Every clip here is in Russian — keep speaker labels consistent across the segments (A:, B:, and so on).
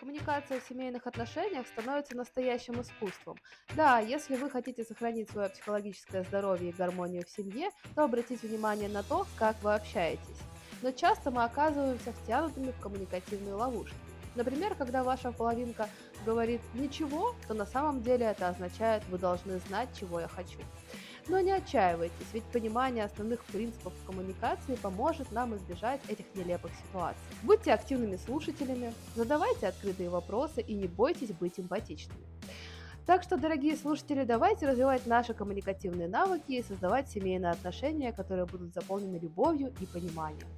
A: Коммуникация в семейных отношениях становится настоящим искусством. Да, если вы хотите сохранить свое психологическое здоровье и гармонию в семье, то обратите внимание на то, как вы общаетесь. Но часто мы оказываемся втянутыми в коммуникативные ловушки. Например, когда ваша половинка говорит «ничего», то на самом деле это означает «вы должны знать, чего я хочу». Но не отчаивайтесь, ведь понимание основных принципов коммуникации поможет нам избежать этих нелепых ситуаций. Будьте активными слушателями, задавайте открытые вопросы и не бойтесь быть эмпатичными. Так что, дорогие слушатели, давайте развивать наши коммуникативные навыки и создавать семейные отношения, которые будут заполнены любовью и пониманием.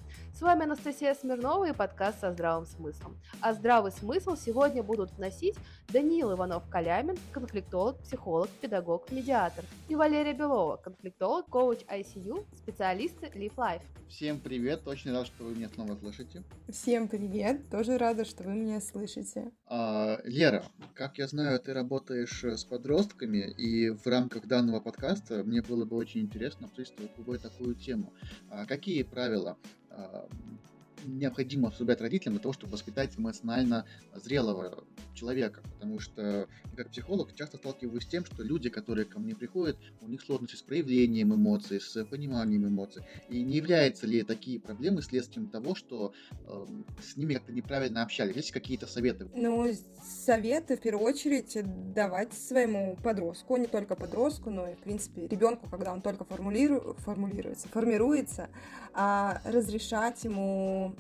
A: С вами Анастасия Смирнова и подкаст со здравым смыслом. А здравый смысл сегодня будут вносить Даниил Иванов-Калямин, конфликтолог, психолог, педагог, медиатор, и Валерия Белова, конфликтолог, коуч ICU, специалисты Live Life.
B: Всем привет, очень рад, что вы меня снова слышите.
C: Всем привет, тоже рада, что вы меня слышите.
B: А, Лера, как я знаю, ты работаешь с подростками, и в рамках данного подкаста мне было бы очень интересно обсудить с тобой такую тему. А какие правила необходимо соблюдать родителям для того, чтобы воспитать эмоционально зрелого человека. Потому что как психолог часто сталкиваюсь с тем, что люди, которые ко мне приходят, у них сложности с проявлением эмоций, с пониманием эмоций. И не являются ли такие проблемы следствием того, что э, с ними как-то неправильно общались? Есть какие-то советы?
C: Ну, советы в первую очередь давать своему подростку, не только подростку, но и, в принципе, ребенку, когда он только формулиру... формулируется, формируется, а разрешать ему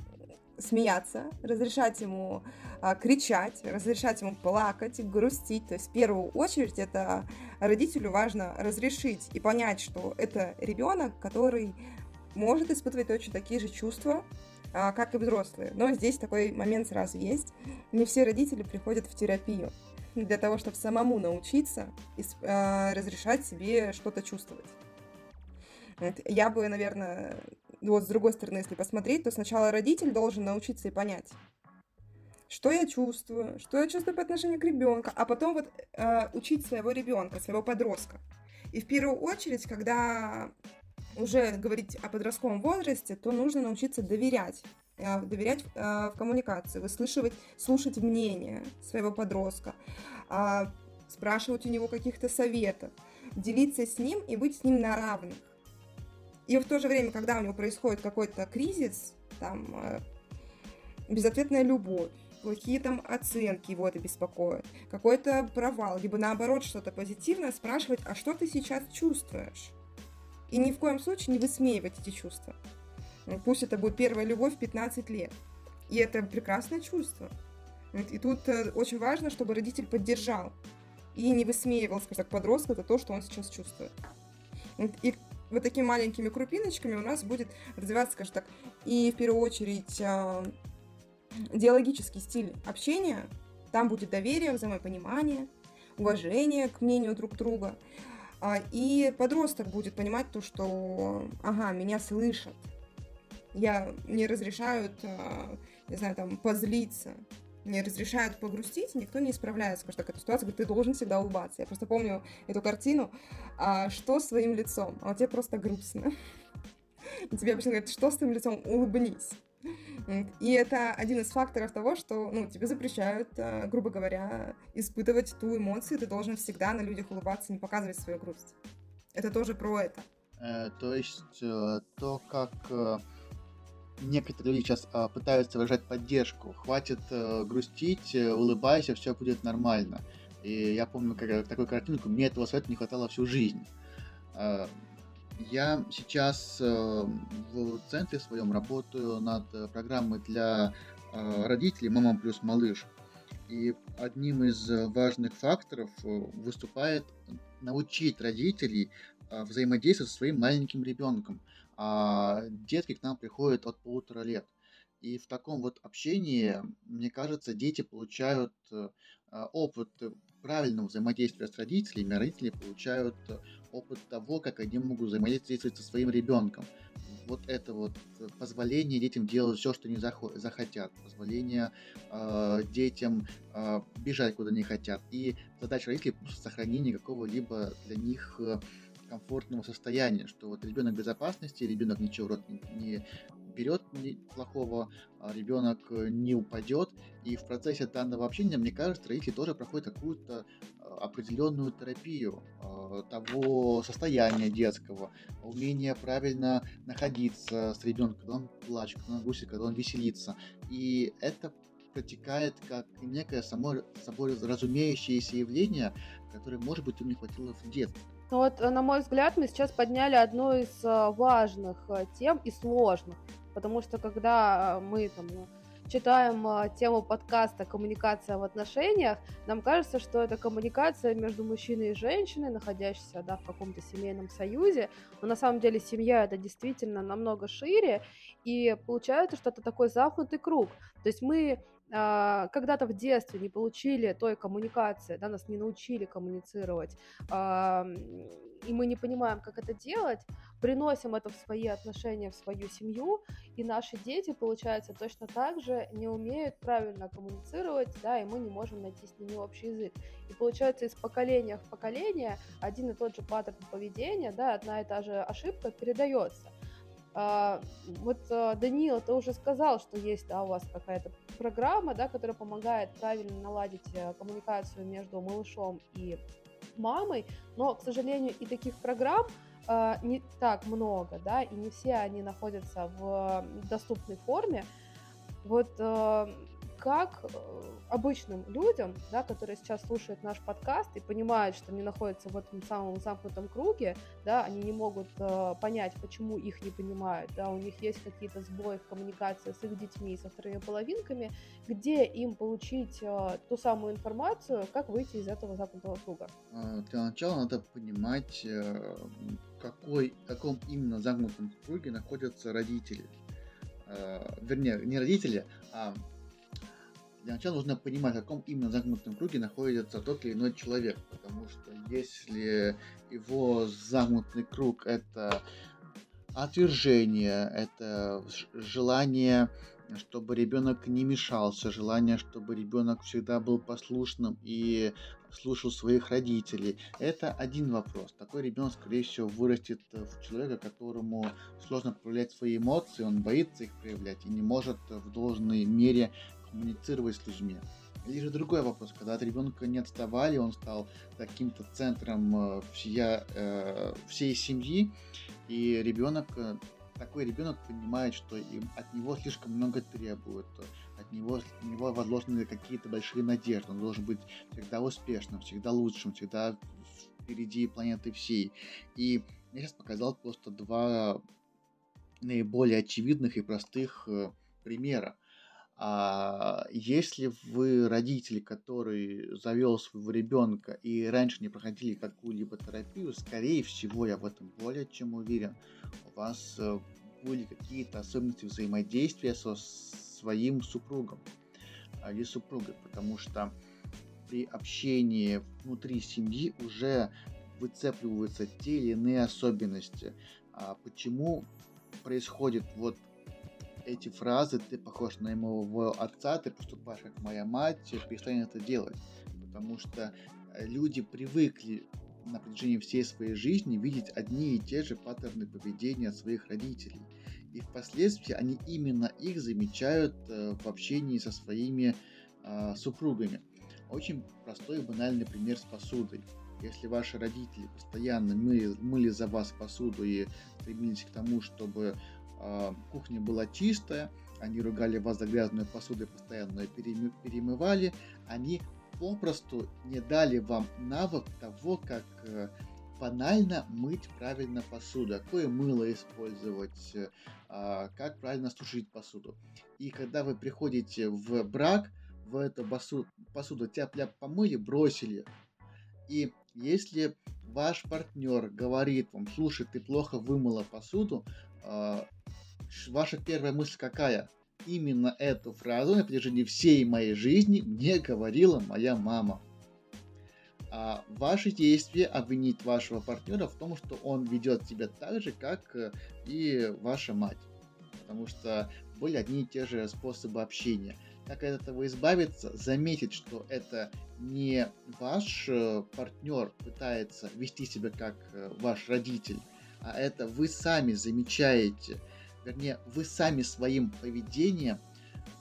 C: смеяться, разрешать ему а, кричать, разрешать ему плакать, грустить. То есть в первую очередь это родителю важно разрешить и понять, что это ребенок, который может испытывать точно такие же чувства, а, как и взрослые. Но здесь такой момент сразу есть. Не все родители приходят в терапию для того, чтобы самому научиться а, разрешать себе что-то чувствовать. Я бы, наверное, вот с другой стороны, если посмотреть, то сначала родитель должен научиться и понять, что я чувствую, что я чувствую по отношению к ребенку, а потом вот э, учить своего ребенка, своего подростка. И в первую очередь, когда уже говорить о подростковом возрасте, то нужно научиться доверять э, доверять э, в коммуникации, выслушивать, слушать мнение своего подростка, э, спрашивать у него каких-то советов, делиться с ним и быть с ним на равных. И в то же время, когда у него происходит какой-то кризис, там, э, безответная любовь, плохие там оценки его это беспокоит, какой-то провал, либо наоборот что-то позитивное, спрашивать, а что ты сейчас чувствуешь? И ни в коем случае не высмеивать эти чувства. Ну, пусть это будет первая любовь в 15 лет. И это прекрасное чувство. И тут э, очень важно, чтобы родитель поддержал и не высмеивал, скажем так, подростка за то, что он сейчас чувствует. И вот такими маленькими крупиночками у нас будет развиваться, скажем так, и в первую очередь э, диалогический стиль общения. Там будет доверие, взаимопонимание, уважение к мнению друг друга. А, и подросток будет понимать то, что, ага, меня слышат, я не разрешают, э, не знаю, там, позлиться, не разрешают погрустить, никто не исправляет, скажем так, эту ситуацию, говорит, ты должен всегда улыбаться. Я просто помню эту картину, а, что с твоим лицом, а тебе просто грустно. И тебе обычно говорят, что с твоим лицом, улыбнись. И это один из факторов того, что ну, тебе запрещают, а, грубо говоря, испытывать ту эмоцию, ты должен всегда на людях улыбаться, не показывать свою грусть. Это тоже про это.
B: Э, то есть э, то, как э, некоторые люди сейчас а, пытаются выражать поддержку. Хватит а, грустить, э, улыбайся, все будет нормально. И я помню как, такую картинку, мне этого совета не хватало всю жизнь. А, я сейчас а, в центре своем работаю над программой для а, родителей «Мама плюс малыш». И одним из важных факторов выступает научить родителей взаимодействовать со своим маленьким ребенком а детки к нам приходят от полутора лет. И в таком вот общении, мне кажется, дети получают э, опыт правильного взаимодействия с родителями, а родители получают опыт того, как они могут взаимодействовать со своим ребенком. Вот это вот позволение детям делать все, что они захотят, позволение э, детям э, бежать куда они хотят. И задача родителей сохранение какого-либо для них комфортного состояния, что вот ребенок в безопасности, ребенок ничего в рот не, берет плохого, а ребенок э, не упадет. И в процессе данного общения, мне кажется, родители тоже проходят какую-то определенную терапию того состояния детского, умение правильно находиться с ребенком, когда он плачет, когда он грустит, когда он веселится. И это протекает как некое само собой разумеющееся явление, которое, может быть, им не хватило в детстве.
A: Ну вот, э, на мой взгляд, мы сейчас подняли одну из э, важных э, тем и сложных, потому что когда мы там ну, читаем тему подкаста «Коммуникация в отношениях», нам кажется, что это коммуникация между мужчиной и женщиной, находящейся да, в каком-то семейном союзе, но на самом деле семья это действительно намного шире, и получается, что это такой замкнутый круг. То есть мы когда-то в детстве не получили той коммуникации, да, нас не научили коммуницировать, и мы не понимаем, как это делать, приносим это в свои отношения, в свою семью, и наши дети, получается, точно так же не умеют правильно коммуницировать, да, и мы не можем найти с ними общий язык. И получается, из поколения в поколение один и тот же паттерн поведения, да, одна и та же ошибка передается. А, вот а, Даниил, ты уже сказал, что есть да, у вас какая-то программа, да, которая помогает правильно наладить э, коммуникацию между малышом и мамой, но, к сожалению, и таких программ э, не так много, да, и не все они находятся в доступной форме. Вот э, как э, обычным людям, да, которые сейчас слушают наш подкаст и понимают, что они находятся в этом самом замкнутом круге, да, они не могут э, понять, почему их не понимают, да, у них есть какие-то сбои в коммуникации с их детьми, со вторыми половинками, где им получить э, ту самую информацию, как выйти из этого замкнутого круга?
B: А, для начала надо понимать, э, какой, в каком именно замкнутом круге находятся родители. Э, вернее, не родители, а для начала нужно понимать, в каком именно замкнутом круге находится тот или иной человек. Потому что если его замкнутый круг это отвержение, это желание, чтобы ребенок не мешался, желание, чтобы ребенок всегда был послушным и слушал своих родителей. Это один вопрос. Такой ребенок, скорее всего, вырастет в человека, которому сложно проявлять свои эмоции, он боится их проявлять и не может в должной мере коммуницировать с людьми. Или же другой вопрос, когда от ребенка не отставали, он стал каким-то центром э, всея, э, всей семьи, и ребенок, э, такой ребенок понимает, что им, от него слишком много требуют, от него, от него возложены какие-то большие надежды, он должен быть всегда успешным, всегда лучшим, всегда впереди планеты всей. И я сейчас показал просто два наиболее очевидных и простых примера. А если вы родитель, который завел своего ребенка и раньше не проходили какую-либо терапию, скорее всего, я в этом более чем уверен, у вас э, были какие-то особенности взаимодействия со своим супругом или супругой, потому что при общении внутри семьи уже выцепливаются те или иные особенности. А почему происходит вот эти фразы, ты похож на моего отца, ты поступаешь как моя мать, перестань это делать. Потому что э, люди привыкли на протяжении всей своей жизни видеть одни и те же паттерны поведения своих родителей. И впоследствии они именно их замечают э, в общении со своими э, супругами. Очень простой и банальный пример с посудой. Если ваши родители постоянно мыли, мыли за вас посуду и стремились к тому, чтобы кухня была чистая, они ругали вас за грязную посуду и постоянно перемывали, они попросту не дали вам навык того, как э, банально мыть правильно посуду, какое мыло использовать, а, как правильно сушить посуду. И когда вы приходите в брак, в эту посуду, посуду тяп-ляп помыли, бросили. И если ваш партнер говорит вам, слушай, ты плохо вымыла посуду, а, ваша первая мысль какая? Именно эту фразу на протяжении всей моей жизни мне говорила моя мама. А ваши действия обвинить вашего партнера в том, что он ведет себя так же, как э, и ваша мать. Потому что были одни и те же способы общения. Как от этого избавиться? Заметить, что это не ваш э, партнер пытается вести себя как э, ваш родитель, а это вы сами замечаете вернее, вы сами своим поведением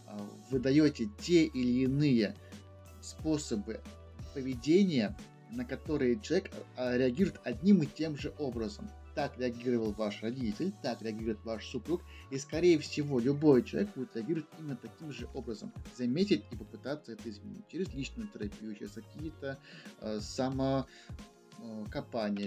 B: а, выдаете те или иные способы поведения, на которые человек а, реагирует одним и тем же образом. Так реагировал ваш родитель, так реагирует ваш супруг, и скорее всего любой человек будет реагировать именно таким же образом. Заметить и попытаться это изменить через личную терапию, через какие-то э, самокопания,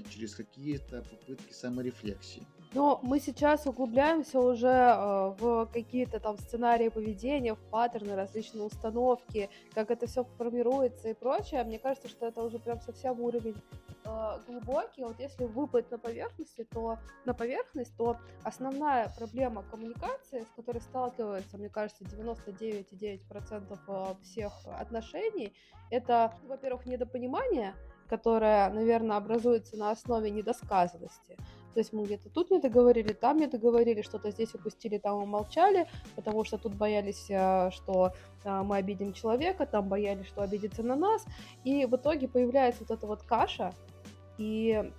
B: через какие-то попытки саморефлексии.
A: Но мы сейчас углубляемся уже э, в какие-то там сценарии поведения, в паттерны, различные установки, как это все формируется и прочее. Мне кажется, что это уже прям совсем уровень э, глубокий. Вот если выплыть на поверхности, то на поверхность, то основная проблема коммуникации, с которой сталкиваются, мне кажется, 99,9% э, всех отношений, это, во-первых, недопонимание, которое, наверное, образуется на основе недосказанности. То есть мы где-то тут не договорили, там не договорили, что-то здесь упустили, там умолчали, потому что тут боялись, э, что э, мы обидим человека, там боялись, что обидится на нас. И в итоге появляется вот эта вот каша и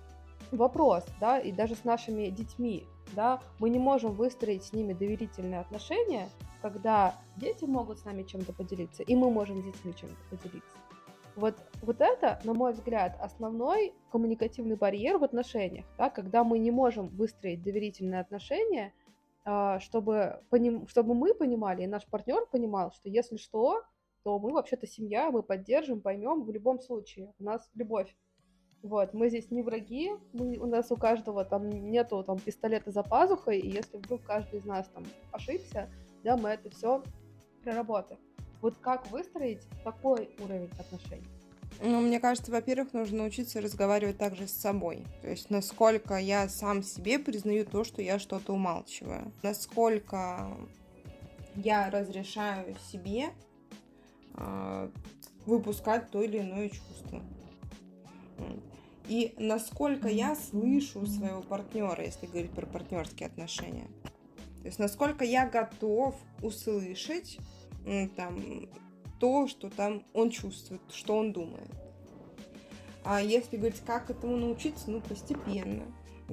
A: вопрос, да, и даже с нашими детьми, да, мы не можем выстроить с ними доверительные отношения, когда дети могут с нами чем-то поделиться, и мы можем с детьми чем-то поделиться. Вот, вот это, на мой взгляд, основной коммуникативный барьер в отношениях, да, когда мы не можем выстроить доверительные отношения, а, чтобы, поним, чтобы мы понимали, и наш партнер понимал, что если что, то мы вообще-то семья, мы поддержим, поймем в любом случае. У нас любовь. Вот, мы здесь не враги, мы, у нас у каждого там нету там пистолета за пазухой, и если вдруг каждый из нас там ошибся, да, мы это все проработаем. Вот как выстроить такой уровень отношений?
C: Ну, мне кажется, во-первых, нужно научиться разговаривать также с собой. То есть, насколько я сам себе признаю то, что я что-то умалчиваю. Насколько я разрешаю себе э, выпускать то или иное чувство. И насколько я слышу своего партнера, если говорить про партнерские отношения. То есть, насколько я готов услышать там, то, что там он чувствует, что он думает. А если говорить, как этому научиться, ну, постепенно.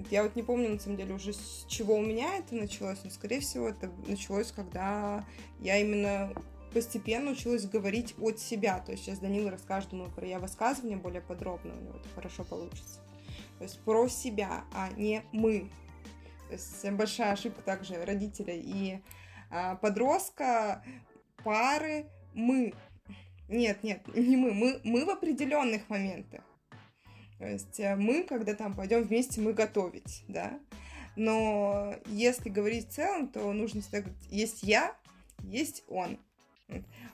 C: Я вот не помню, на самом деле, уже с чего у меня это началось, но, скорее всего, это началось, когда я именно постепенно училась говорить от себя. То есть сейчас Данила расскажет, думаю, про я высказывание более подробно, у него это хорошо получится. То есть про себя, а не мы. То есть большая ошибка также родителя и а, подростка пары мы. Нет, нет, не мы. Мы, мы в определенных моментах. То есть э, мы, когда там пойдем вместе, мы готовить, да. Но если говорить в целом, то нужно всегда говорить, есть я, есть он.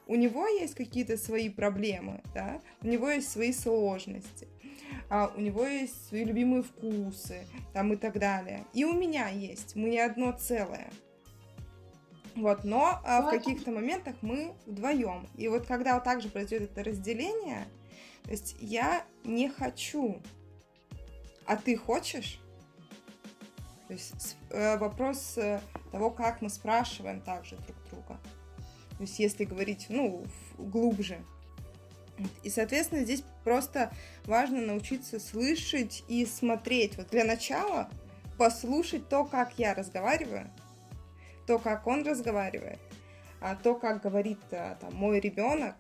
C: У него есть какие-то свои проблемы, да, у него есть свои сложности, а у него есть свои любимые вкусы, там и так далее. И у меня есть, мы не одно целое. Вот, но а, в каких-то моментах мы вдвоем. И вот когда вот так же произойдет это разделение, то есть я не хочу, а ты хочешь? То есть э, вопрос э, того, как мы спрашиваем также друг друга. То есть если говорить, ну, глубже. И, соответственно, здесь просто важно научиться слышать и смотреть. Вот для начала послушать то, как я разговариваю, то, как он разговаривает, а то, как говорит а, там, мой ребенок.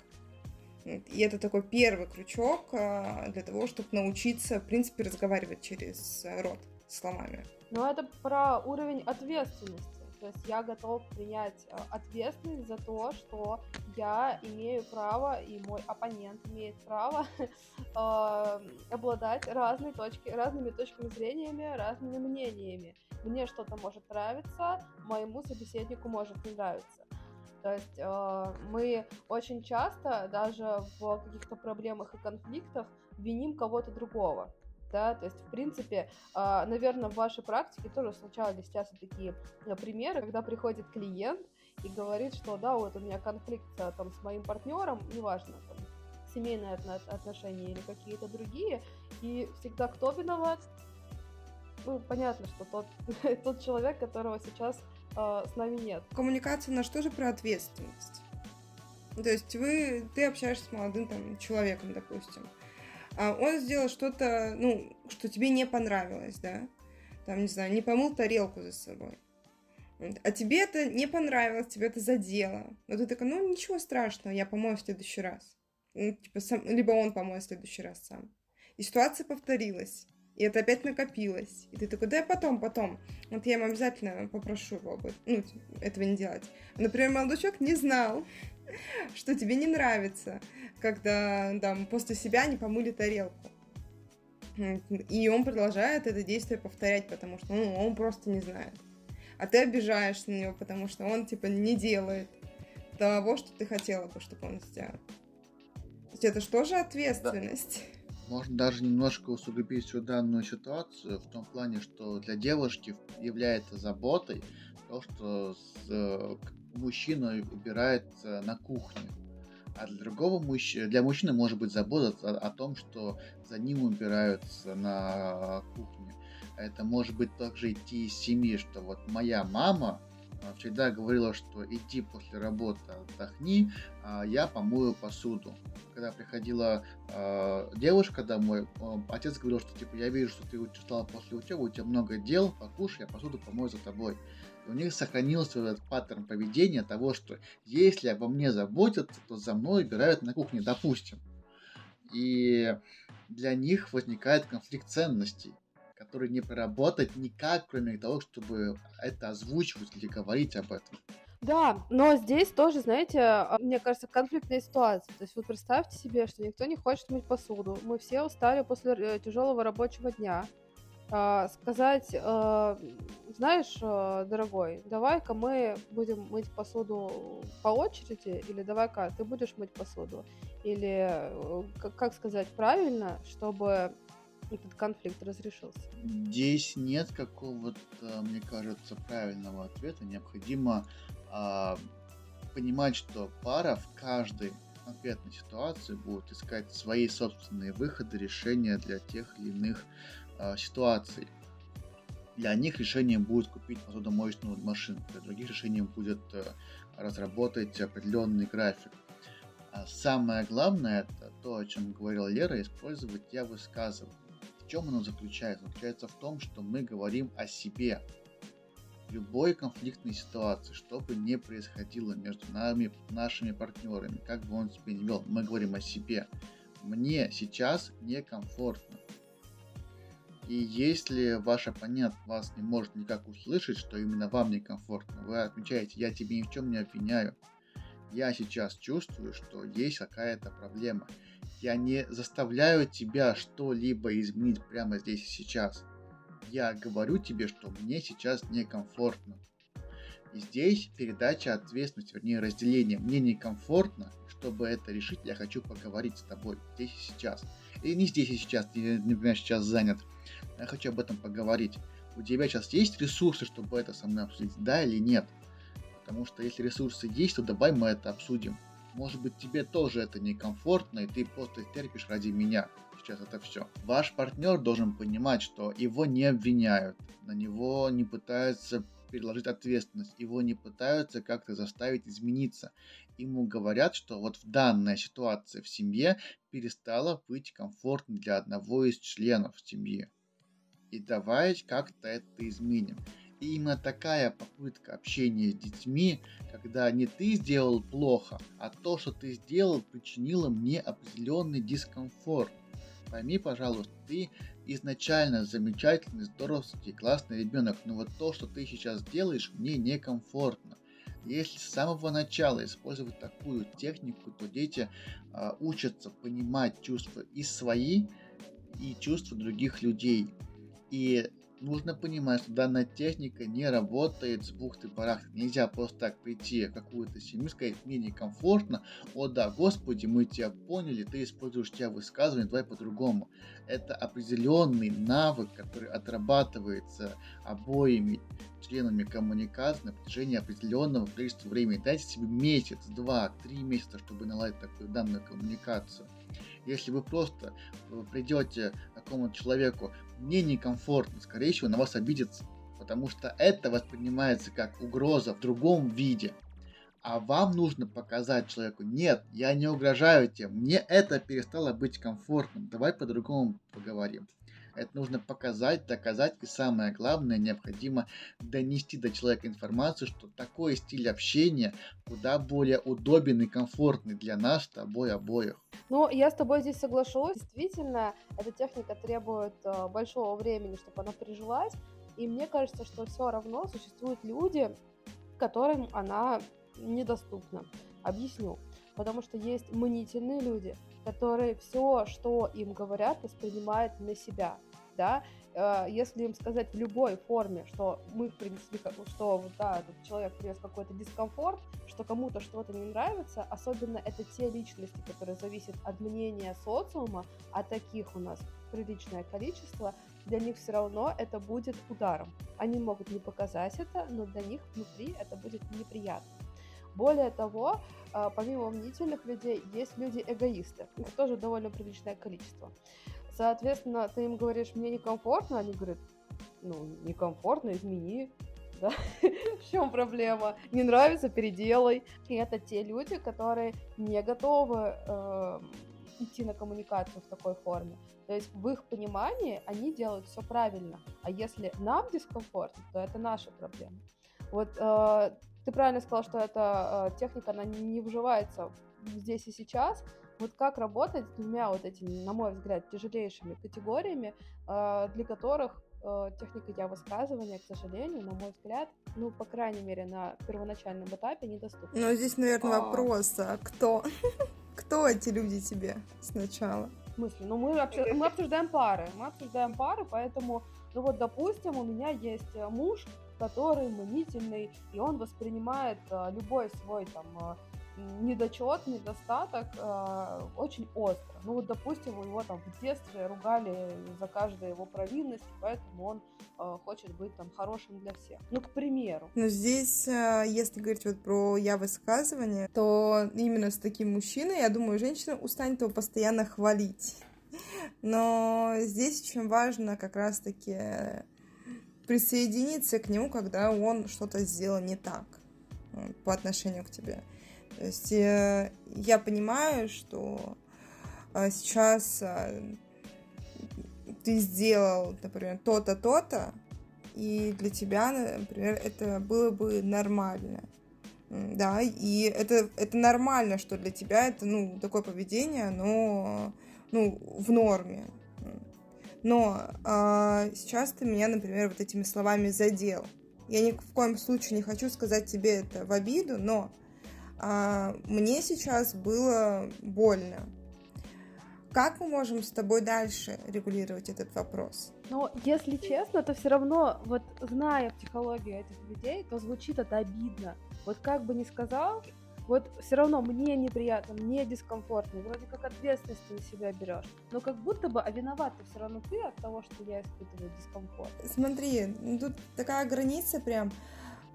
C: И это такой первый крючок а, для того, чтобы научиться, в принципе, разговаривать через рот словами.
A: Но это про уровень ответственности. То есть я готов принять ответственность за то, что я имею право, и мой оппонент имеет право э, обладать разной точки, разными точками зрения, разными мнениями мне что-то может нравиться, моему собеседнику может не нравиться. То есть э, мы очень часто даже в каких-то проблемах и конфликтах виним кого-то другого. Да, то есть, в принципе, э, наверное, в вашей практике тоже случались часто такие э, примеры, когда приходит клиент и говорит, что да, вот у меня конфликт э, там с моим партнером, неважно, там, семейные отношения или какие-то другие, и всегда кто виноват? ну, понятно, что тот, тот человек, которого сейчас э, с нами нет.
C: Коммуникация, на что же про ответственность? То есть вы, ты общаешься с молодым там, человеком, допустим, а он сделал что-то, ну, что тебе не понравилось, да? Там, не знаю, не помыл тарелку за собой. А тебе это не понравилось, тебе это задело. Но ты такая, ну ничего страшного, я помою в следующий раз. Ну, типа, сам, либо он помоет в следующий раз сам. И ситуация повторилась. И это опять накопилось. И ты такой, да я потом, потом. Вот я ему обязательно попрошу его об этом, ну, этого не делать. Например, молодой человек не знал, что тебе не нравится, когда там после себя не помыли тарелку. И он продолжает это действие повторять, потому что ну, он просто не знает. А ты обижаешься на него, потому что он типа не делает того, что ты хотела бы, чтобы он сделал. То есть это же тоже ответственность.
B: Да можно даже немножко усугубить всю данную ситуацию в том плане, что для девушки является заботой то, что с, э, мужчина убирается на кухне. А для другого мужчины, для мужчины может быть забота о, о том, что за ним убираются на кухне. Это может быть также идти из семьи, что вот моя мама всегда говорила, что иди после работы отдохни, а я помою посуду. Когда приходила э, девушка домой, отец говорил, что типа я вижу, что ты устала после учебы, у тебя много дел, покушай, я посуду помою за тобой. У них сохранился этот паттерн поведения того, что если обо мне заботятся, то за мной убирают на кухне, допустим. И для них возникает конфликт ценностей который не проработать никак, кроме того, чтобы это озвучивать или говорить об этом.
A: Да, но здесь тоже, знаете, а, мне кажется, конфликтная ситуация. То есть вот представьте себе, что никто не хочет мыть посуду. Мы все устали после э, тяжелого рабочего дня. А, сказать, а, знаешь, а, дорогой, давай-ка мы будем мыть посуду по очереди, или давай-ка ты будешь мыть посуду. Или, э, как сказать правильно, чтобы этот конфликт разрешился?
B: Здесь нет какого-то, мне кажется, правильного ответа. Необходимо э, понимать, что пара в каждой конкретной ситуации будет искать свои собственные выходы, решения для тех или иных э, ситуаций. Для них решением будет купить посудомоечную машину, для других решением будет э, разработать определенный график. А самое главное, это то, о чем говорила Лера, использовать я высказываю в чем оно заключается? Заключается в том, что мы говорим о себе. В любой конфликтной ситуации, что бы ни происходило между нами, нашими партнерами, как бы он себя не вел, мы говорим о себе. Мне сейчас некомфортно. И если ваш оппонент вас не может никак услышать, что именно вам некомфортно, вы отмечаете, я тебе ни в чем не обвиняю. Я сейчас чувствую, что есть какая-то проблема. Я не заставляю тебя что-либо изменить прямо здесь и сейчас. Я говорю тебе, что мне сейчас некомфортно. И здесь передача ответственности, вернее разделение. Мне некомфортно, чтобы это решить, я хочу поговорить с тобой здесь и сейчас. И не здесь и сейчас, ты, например, сейчас занят. Я хочу об этом поговорить. У тебя сейчас есть ресурсы, чтобы это со мной обсудить, да или нет? Потому что если ресурсы есть, то давай мы это обсудим. Может быть, тебе тоже это некомфортно, и ты просто терпишь ради меня. Сейчас это все. Ваш партнер должен понимать, что его не обвиняют, на него не пытаются переложить ответственность, его не пытаются как-то заставить измениться. Ему говорят, что вот в данной ситуации в семье перестало быть комфортно для одного из членов семьи. И давай как-то это изменим. И именно такая попытка общения с детьми, когда не ты сделал плохо, а то, что ты сделал, причинило мне определенный дискомфорт. Пойми, пожалуйста, ты изначально замечательный, здоровский, классный ребенок, но вот то, что ты сейчас делаешь, мне некомфортно. Если с самого начала использовать такую технику, то дети э, учатся понимать чувства и свои, и чувства других людей. И нужно понимать, что данная техника не работает с бухты-барахты. Нельзя просто так прийти в какую-то семью, сказать, мне некомфортно, о да, господи, мы тебя поняли, ты используешь тебя высказывание, давай по-другому. Это определенный навык, который отрабатывается обоими членами коммуникации на протяжении определенного количества времени. Дайте себе месяц, два, три месяца, чтобы наладить такую данную коммуникацию. Если вы просто э, придете какому-то человеку, мне некомфортно, скорее всего, на вас обидится, потому что это воспринимается как угроза в другом виде. А вам нужно показать человеку, нет, я не угрожаю тебе, мне это перестало быть комфортным, давай по-другому поговорим. Это нужно показать, доказать, и самое главное, необходимо донести до человека информацию, что такой стиль общения куда более удобен и комфортный для нас с тобой обоих.
A: Ну, я с тобой здесь соглашусь. Действительно, эта техника требует э, большого времени, чтобы она прижилась. И мне кажется, что все равно существуют люди, которым она недоступна. Объясню. Потому что есть мнительные люди, которые все, что им говорят, воспринимают на себя. Да? Э, если им сказать в любой форме, что мы принесли, что да, этот человек принес какой-то дискомфорт, что кому-то что-то не нравится, особенно это те личности, которые зависят от мнения социума, а таких у нас приличное количество, для них все равно это будет ударом. Они могут не показать это, но для них внутри это будет неприятно. Более того, э, помимо мнительных людей, есть люди-эгоисты. Их тоже довольно приличное количество. Соответственно, ты им говоришь, мне некомфортно, они говорят, ну, некомфортно, измени, да? в чем проблема? Не нравится, переделай. И это те люди, которые не готовы э, идти на коммуникацию в такой форме. То есть в их понимании они делают все правильно. А если нам дискомфортно, то это наша проблема. Вот э, ты правильно сказал, что эта э, техника, она не вживается здесь и сейчас, вот как работать с двумя вот этими, на мой взгляд, тяжелейшими категориями, э, для которых э, техника я высказывания, к сожалению, на мой взгляд, ну, по крайней мере, на первоначальном этапе недоступна.
C: Ну, здесь, наверное, а... вопрос, а кто? кто эти люди тебе сначала?
A: В смысле? Ну, мы, обсуждаем, мы обсуждаем пары, мы обсуждаем пары, поэтому, ну вот, допустим, у меня есть э, муж, который мнительный, и он воспринимает любой свой там недочет, недостаток э, очень остро. Ну вот, допустим, у него там в детстве ругали за каждую его провинность, поэтому он э, хочет быть там хорошим для всех. Ну, к примеру.
C: Но здесь, э, если говорить вот про я высказывание, то именно с таким мужчиной, я думаю, женщина устанет его постоянно хвалить. Но здесь очень важно как раз-таки присоединиться к нему, когда он что-то сделал не так э, по отношению к тебе. То есть э, я понимаю, что э, сейчас э, ты сделал, например, то-то, то-то, и для тебя, например, это было бы нормально. Да, и это, это нормально, что для тебя это, ну, такое поведение, оно, ну, в норме. Но а, сейчас ты меня, например, вот этими словами задел. Я ни в коем случае не хочу сказать тебе это в обиду, но мне сейчас было больно. Как мы можем с тобой дальше регулировать этот вопрос?
A: Ну, если честно, то все равно, вот зная психологию этих людей, то звучит это обидно. Вот как бы ни сказал, вот все равно мне неприятно, мне дискомфортно, вроде как ответственность на себя берешь, но как будто бы, а виноват все равно ты от того, что я испытываю дискомфорт.
C: Смотри, тут такая граница прям, а,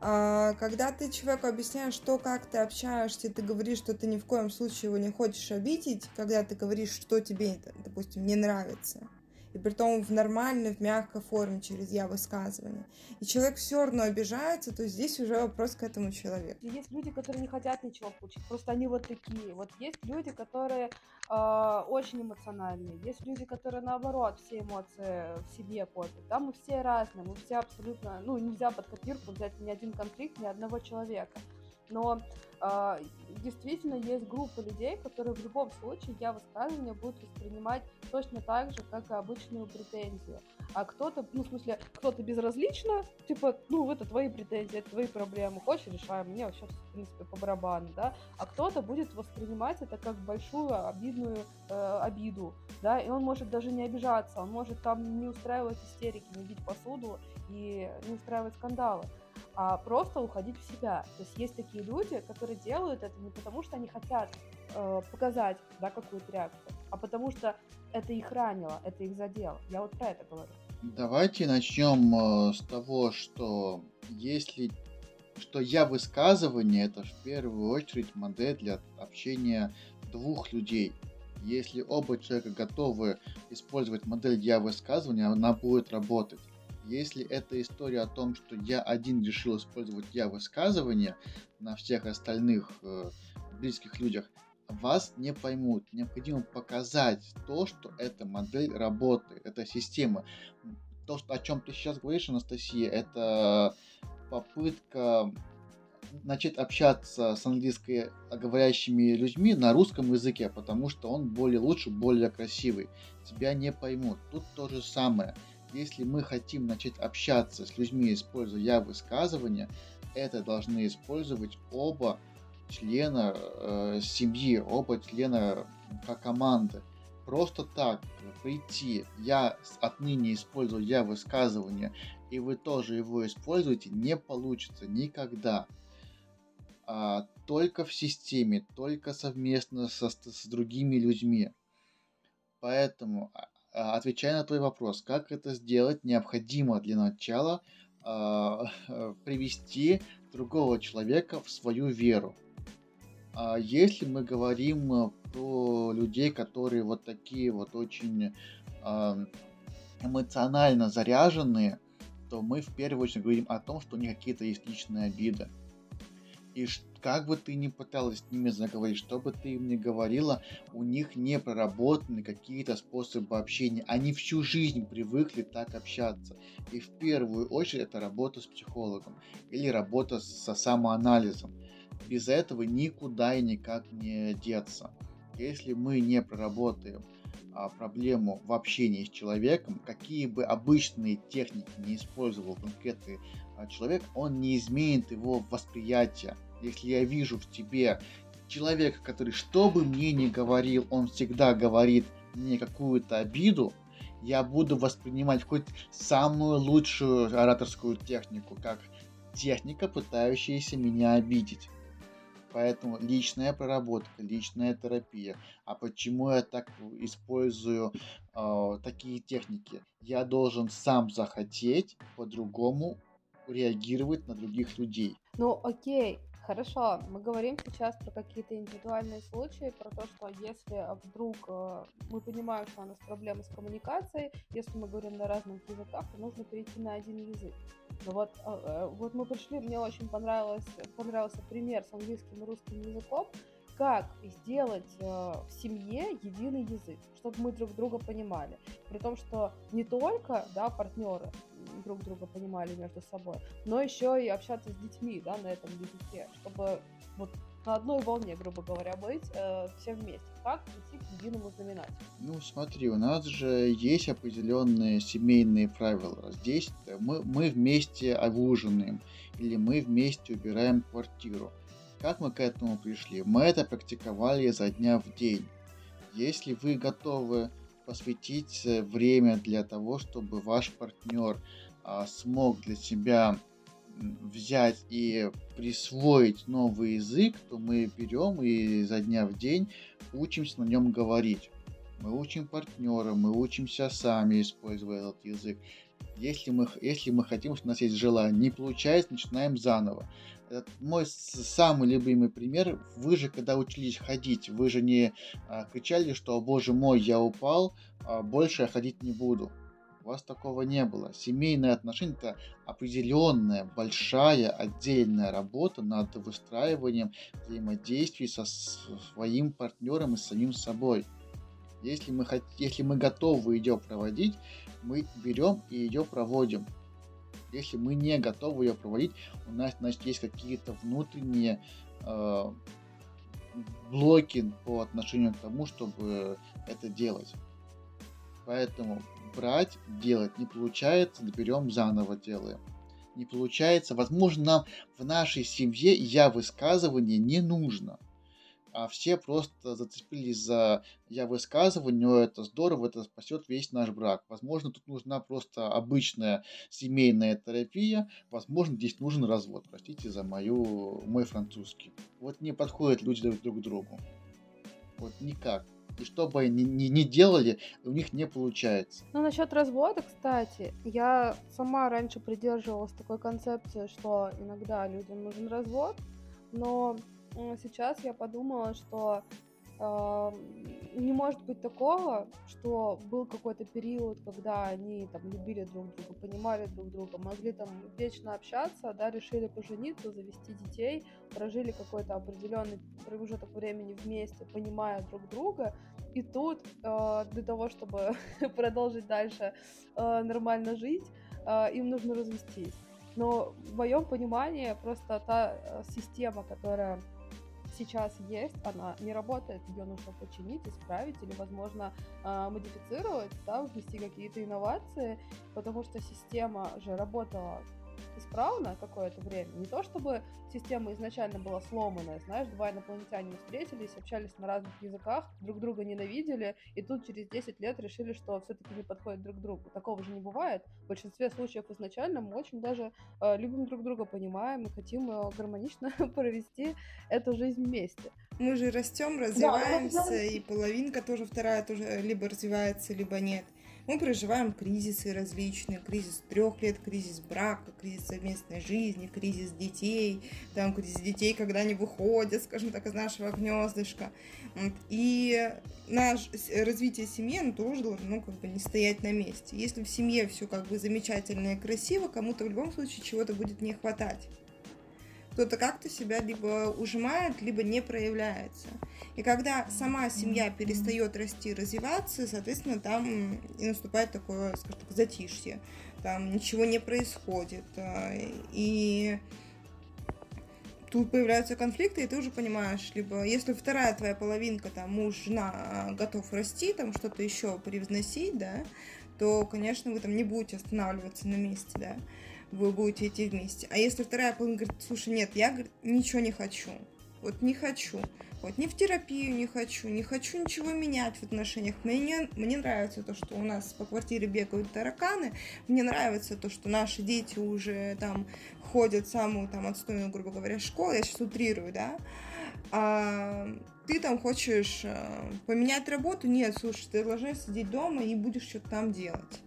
C: когда ты человеку объясняешь, что, как ты общаешься, ты говоришь, что ты ни в коем случае его не хочешь обидеть, когда ты говоришь, что тебе, допустим, не нравится, и при том в нормальной, в мягкой форме, через я высказывание. И человек все равно обижается, то здесь уже вопрос к этому человеку.
A: Есть люди, которые не хотят ничего получить, просто они вот такие. Вот есть люди, которые э, очень эмоциональные, есть люди, которые наоборот все эмоции в себе копят. Да, мы все разные, мы все абсолютно, ну, нельзя под копирку взять ни один конфликт ни одного человека. Но э, действительно есть группа людей, которые в любом случае я высказывание будут воспринимать точно так же, как и обычную претензию. А кто-то, ну, в смысле, кто-то безразлично, типа, ну, это твои претензии, это твои проблемы, хочешь, решаем, мне вообще, в принципе, по барабану, да, а кто-то будет воспринимать это как большую обидную э, обиду, да, и он может даже не обижаться, он может там не устраивать истерики, не бить посуду и не устраивать скандалы а просто уходить в себя. То есть есть такие люди, которые делают это не потому, что они хотят э, показать да, какую-то реакцию, а потому что это их ранило, это их задело. Я вот про это говорю.
B: Давайте начнем э, с того, что если что я высказывание это в первую очередь модель для общения двух людей. Если оба человека готовы использовать модель я высказывания, она будет работать. Если это история о том, что я один решил использовать я высказывание на всех остальных э, близких людях, вас не поймут. Необходимо показать то, что эта модель работает, эта система. То, что, о чем ты сейчас говоришь, Анастасия, это попытка начать общаться с английской говорящими людьми на русском языке, потому что он более лучше, более красивый. Тебя не поймут. Тут то же самое. Если мы хотим начать общаться с людьми, используя я высказывания, это должны использовать оба члена э, семьи, оба члена как команды. Просто так прийти, я отныне использую я высказывание, и вы тоже его используете, не получится никогда. А, только в системе, только совместно со, с другими людьми. Поэтому, а, а, отвечая на твой вопрос, как это сделать, необходимо для начала э, привести другого человека в свою веру. А если мы говорим э, про людей, которые вот такие вот очень эмоционально заряженные, то мы в первую очередь говорим о том, что у них какие-то есть личные обиды. И как бы ты ни пыталась с ними заговорить, что бы ты им ни говорила, у них не проработаны какие-то способы общения. Они всю жизнь привыкли так общаться. И в первую очередь это работа с психологом или работа со самоанализом без этого никуда и никак не деться. Если мы не проработаем а, проблему в общении с человеком, какие бы обычные техники не использовал конкретный а, человек, он не изменит его восприятие. Если я вижу в тебе человека, который что бы мне ни говорил, он всегда говорит мне какую-то обиду, я буду воспринимать хоть самую лучшую ораторскую технику, как техника, пытающаяся меня обидеть. Поэтому личная проработка, личная терапия. А почему я так использую э, такие техники? Я должен сам захотеть по-другому реагировать на других людей.
A: Ну, окей, Хорошо, мы говорим сейчас про какие-то индивидуальные случаи, про то, что если вдруг э, мы понимаем, что у нас проблемы с коммуникацией, если мы говорим на разных языках, то нужно перейти на один язык. Но вот, э, э, вот мы пришли, мне очень понравилось, понравился пример с английским и русским языком, как сделать э, в семье единый язык, чтобы мы друг друга понимали. При том, что не только да, партнеры друг друга понимали между собой, но еще и общаться с детьми да, на этом языке, чтобы вот на одной волне, грубо говоря, быть э, все вместе. Как прийти к единому знаменателю?
B: Ну, смотри, у нас же есть определенные семейные правила. Здесь мы, мы вместе ужинаем или мы вместе убираем квартиру. Как мы к этому пришли? Мы это практиковали изо дня в день. Если вы готовы посвятить э, время для того, чтобы ваш партнер а, смог для себя взять и присвоить новый язык, то мы берем и изо дня в день учимся на нем говорить. Мы учим партнера, мы учимся сами, используя этот язык. Если мы, если мы хотим, что у нас есть желание, не получается, начинаем заново мой самый любимый пример. Вы же, когда учились ходить, вы же не а, кричали, что, боже мой, я упал, а больше я ходить не буду. У вас такого не было. Семейные отношения это определенная, большая, отдельная работа над выстраиванием взаимодействий со своим партнером и с самим собой. Если мы, хот... Если мы готовы ее проводить, мы берем и ее проводим. Если мы не готовы ее проводить, у нас, значит, есть какие-то внутренние э, блоки по отношению к тому, чтобы это делать. Поэтому брать, делать не получается, берем заново делаем. Не получается, возможно, нам в нашей семье я высказывание не нужно а все просто зацепились за я высказывание, это здорово, это спасет весь наш брак. Возможно, тут нужна просто обычная семейная терапия, возможно, здесь нужен развод. Простите за мою, мой французский. Вот не подходят люди друг к другу. Вот никак. И что бы они ни, ни делали, у них не получается.
A: Ну, насчет развода, кстати, я сама раньше придерживалась такой концепции, что иногда людям нужен развод, но сейчас я подумала, что не может быть такого, что был какой-то период, когда они там любили друг друга, понимали друг друга, могли там вечно общаться, да, решили пожениться, завести детей, прожили какой-то определенный промежуток времени вместе, понимая друг друга, и тут э, для того, чтобы продолжить дальше э, нормально жить, э, им нужно развестись. Но в моем понимании просто та э, система, которая сейчас есть, она не работает, ее нужно починить, исправить или, возможно, а, модифицировать, да, внести какие-то инновации, потому что система же работала исправно какое-то время. Не то чтобы система изначально была сломанная, знаешь, два инопланетяне встретились, общались на разных языках, друг друга ненавидели, и тут через 10 лет решили, что все-таки не подходят друг к другу. Такого же не бывает. В большинстве случаев изначально мы очень даже э, любим друг друга, понимаем и хотим э, гармонично провести эту жизнь вместе.
C: Мы же растем, развиваемся, да, и половинка тоже вторая тоже либо развивается, либо нет. Мы проживаем кризисы различные, кризис трех лет, кризис брака, кризис совместной жизни, кризис детей, там кризис детей, когда они выходят, скажем так, из нашего гнездышка. И наше развитие семьи, тоже должно ну, как бы не стоять на месте. Если в семье все как бы замечательно и красиво, кому-то в любом случае чего-то будет не хватать кто-то как-то себя либо ужимает, либо не проявляется. И когда сама семья перестает расти, развиваться, соответственно, там и наступает такое, скажем так, затишье. Там ничего не происходит. А, и тут появляются конфликты, и ты уже понимаешь, либо если вторая твоя половинка, там, муж, жена а, готов расти, там, что-то еще превзносить, да, то, конечно, вы там не будете останавливаться на месте, да вы будете идти вместе. А если вторая половина говорит, слушай, нет, я говорит, ничего не хочу. Вот не хочу. Вот ни в терапию не хочу, не хочу ничего менять в отношениях. Мне, мне нравится то, что у нас по квартире бегают тараканы. Мне нравится то, что наши дети уже там ходят в самую там отстойную, грубо говоря, школу. Я сейчас утрирую, да. А ты там хочешь э, поменять работу? Нет, слушай, ты должна сидеть дома и будешь что-то там делать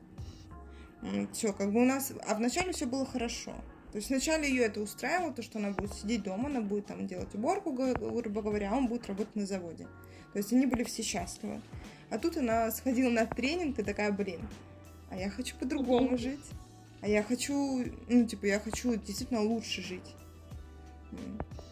C: все, как бы у нас... А вначале все было хорошо. То есть вначале ее это устраивало, то, что она будет сидеть дома, она будет там делать уборку, грубо говоря, а он будет работать на заводе. То есть они были все счастливы. А тут она сходила на тренинг и такая, блин, а я хочу по-другому жить. А я хочу, ну, типа, я хочу действительно лучше жить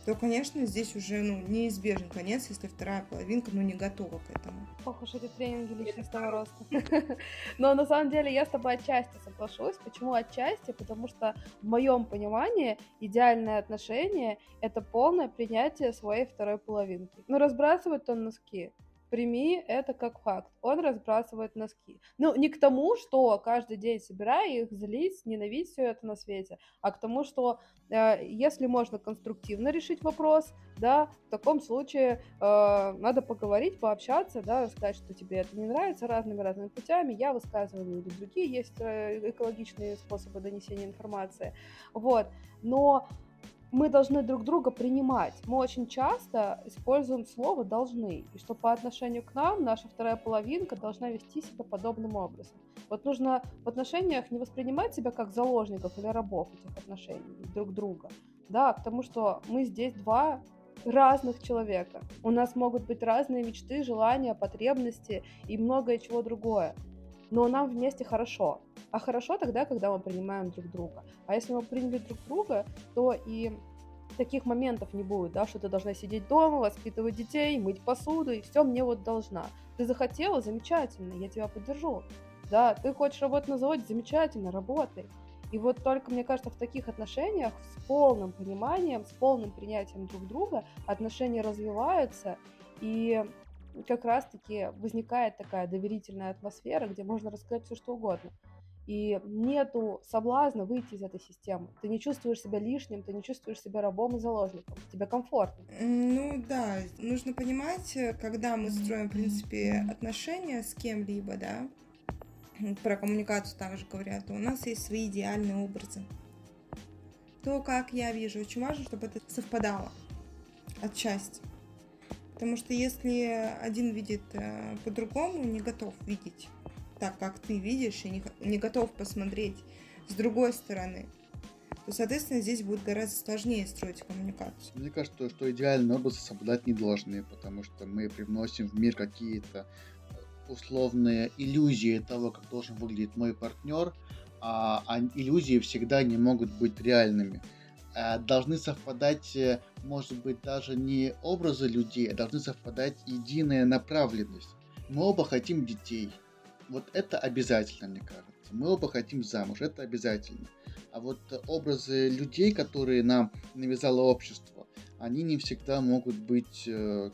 C: то, конечно, здесь уже ну, неизбежен конец, если вторая половинка ну, не готова к этому.
A: Ох уж эти тренинги личностного роста. Но на самом деле я с тобой отчасти соглашусь. Почему отчасти? Потому что в моем понимании идеальное отношение — это полное принятие своей второй половинки. Ну, разбрасывать то носки, прими это как факт. Он разбрасывает носки. Ну, не к тому, что каждый день собирая их, злить, ненавидеть все это на свете, а к тому, что э, если можно конструктивно решить вопрос, да, в таком случае э, надо поговорить, пообщаться, да, сказать, что тебе это не нравится разными-разными путями, я высказываю или другие есть э, экологичные способы донесения информации, вот, но мы должны друг друга принимать. Мы очень часто используем слово «должны», и что по отношению к нам наша вторая половинка должна вести себя подобным образом. Вот нужно в отношениях не воспринимать себя как заложников или рабов этих отношений друг друга, да, потому что мы здесь два разных человека. У нас могут быть разные мечты, желания, потребности и многое чего другое. Но нам вместе хорошо. А хорошо тогда, когда мы принимаем друг друга. А если мы приняли друг друга, то и таких моментов не будет, да, что ты должна сидеть дома, воспитывать детей, мыть посуду, и все мне вот должна. Ты захотела, замечательно, я тебя поддержу. Да, ты хочешь работать на заводе, замечательно, работай. И вот только, мне кажется, в таких отношениях с полным пониманием, с полным принятием друг друга отношения развиваются, и как раз-таки возникает такая доверительная атмосфера, где можно рассказать все, что угодно. И нету соблазна выйти из этой системы. Ты не чувствуешь себя лишним, ты не чувствуешь себя рабом и заложником. Тебе комфортно.
C: Ну да, нужно понимать, когда мы строим, в принципе, отношения с кем-либо, да, про коммуникацию также говорят, у нас есть свои идеальные образы. То, как я вижу, очень важно, чтобы это совпадало отчасти. Потому что если один видит э, по-другому, не готов видеть так, как ты видишь, и не, не готов посмотреть с другой стороны, то, соответственно, здесь будет гораздо сложнее строить коммуникацию.
B: Мне кажется, что идеальный образ соблюдать не должны, потому что мы привносим в мир какие-то условные иллюзии того, как должен выглядеть мой партнер, а, а иллюзии всегда не могут быть реальными. А должны совпадать, э, может быть, даже не образы людей, а должны совпадать единая направленность. Мы оба хотим детей. Вот это обязательно, мне кажется. Мы оба хотим замуж, это обязательно. А вот образы людей, которые нам навязало общество, они не всегда могут быть э,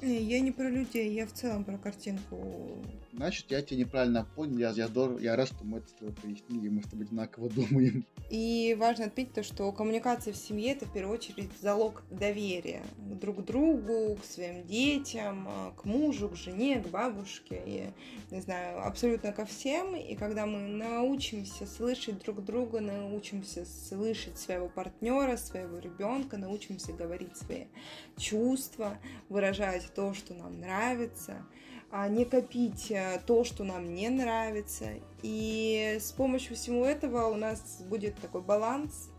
B: корректны.
C: Я не про людей, я в целом про картинку.
B: Значит, я тебя неправильно понял, я, я, здорово, я рад, что мы это с тобой прояснили, мы с тобой одинаково думаем.
C: И важно отметить то, что коммуникация в семье – это в первую очередь залог доверия друг к другу, к своим детям, к мужу, к жене, к бабушке, и, не знаю, абсолютно ко всем. И когда мы научимся слышать друг друга, научимся слышать своего партнера, своего ребенка, научимся говорить свои чувства, выражать то, что нам нравится, а не копить э, то, что нам не нравится. И с помощью всего этого у нас будет такой баланс,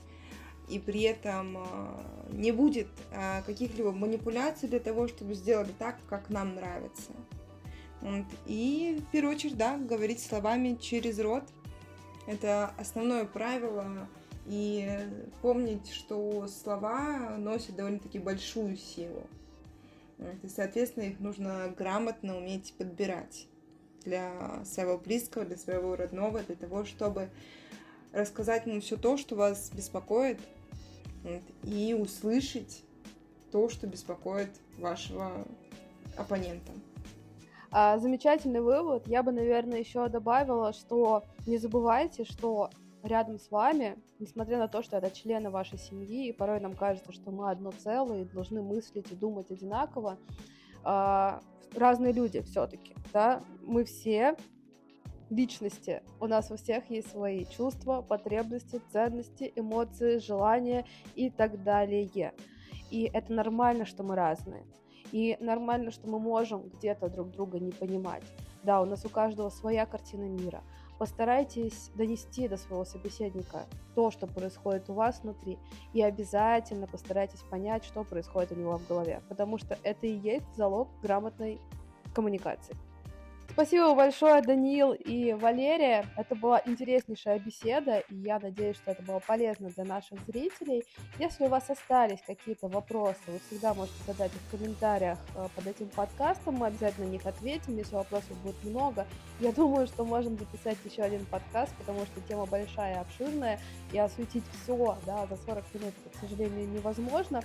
C: и при этом э, не будет э, каких-либо манипуляций для того, чтобы сделать так, как нам нравится. И в первую очередь, да, говорить словами через рот. Это основное правило. И помнить, что слова носят довольно-таки большую силу. И, соответственно, их нужно грамотно уметь подбирать для своего близкого, для своего родного, для того, чтобы рассказать ему все то, что вас беспокоит, и услышать то, что беспокоит вашего оппонента.
A: А, замечательный вывод. Я бы, наверное, еще добавила, что не забывайте, что рядом с вами, несмотря на то, что это члены вашей семьи, и порой нам кажется, что мы одно целое и должны мыслить и думать одинаково, а, разные люди все-таки, да, мы все личности. У нас у всех есть свои чувства, потребности, ценности, эмоции, желания и так далее. И это нормально, что мы разные. И нормально, что мы можем где-то друг друга не понимать. Да, у нас у каждого своя картина мира постарайтесь донести до своего собеседника то, что происходит у вас внутри, и обязательно постарайтесь понять, что происходит у него в голове, потому что это и есть залог грамотной коммуникации. Спасибо большое, Даниил и Валерия. Это была интереснейшая беседа, и я надеюсь, что это было полезно для наших зрителей. Если у вас остались какие-то вопросы, вы всегда можете задать их в комментариях э, под этим подкастом, мы обязательно на них ответим, если вопросов будет много. Я думаю, что можем записать еще один подкаст, потому что тема большая и обширная, и осветить все да, за 40 минут, к сожалению, невозможно.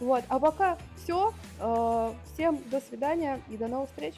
A: Вот, а пока все. Э, всем до свидания и до новых встреч.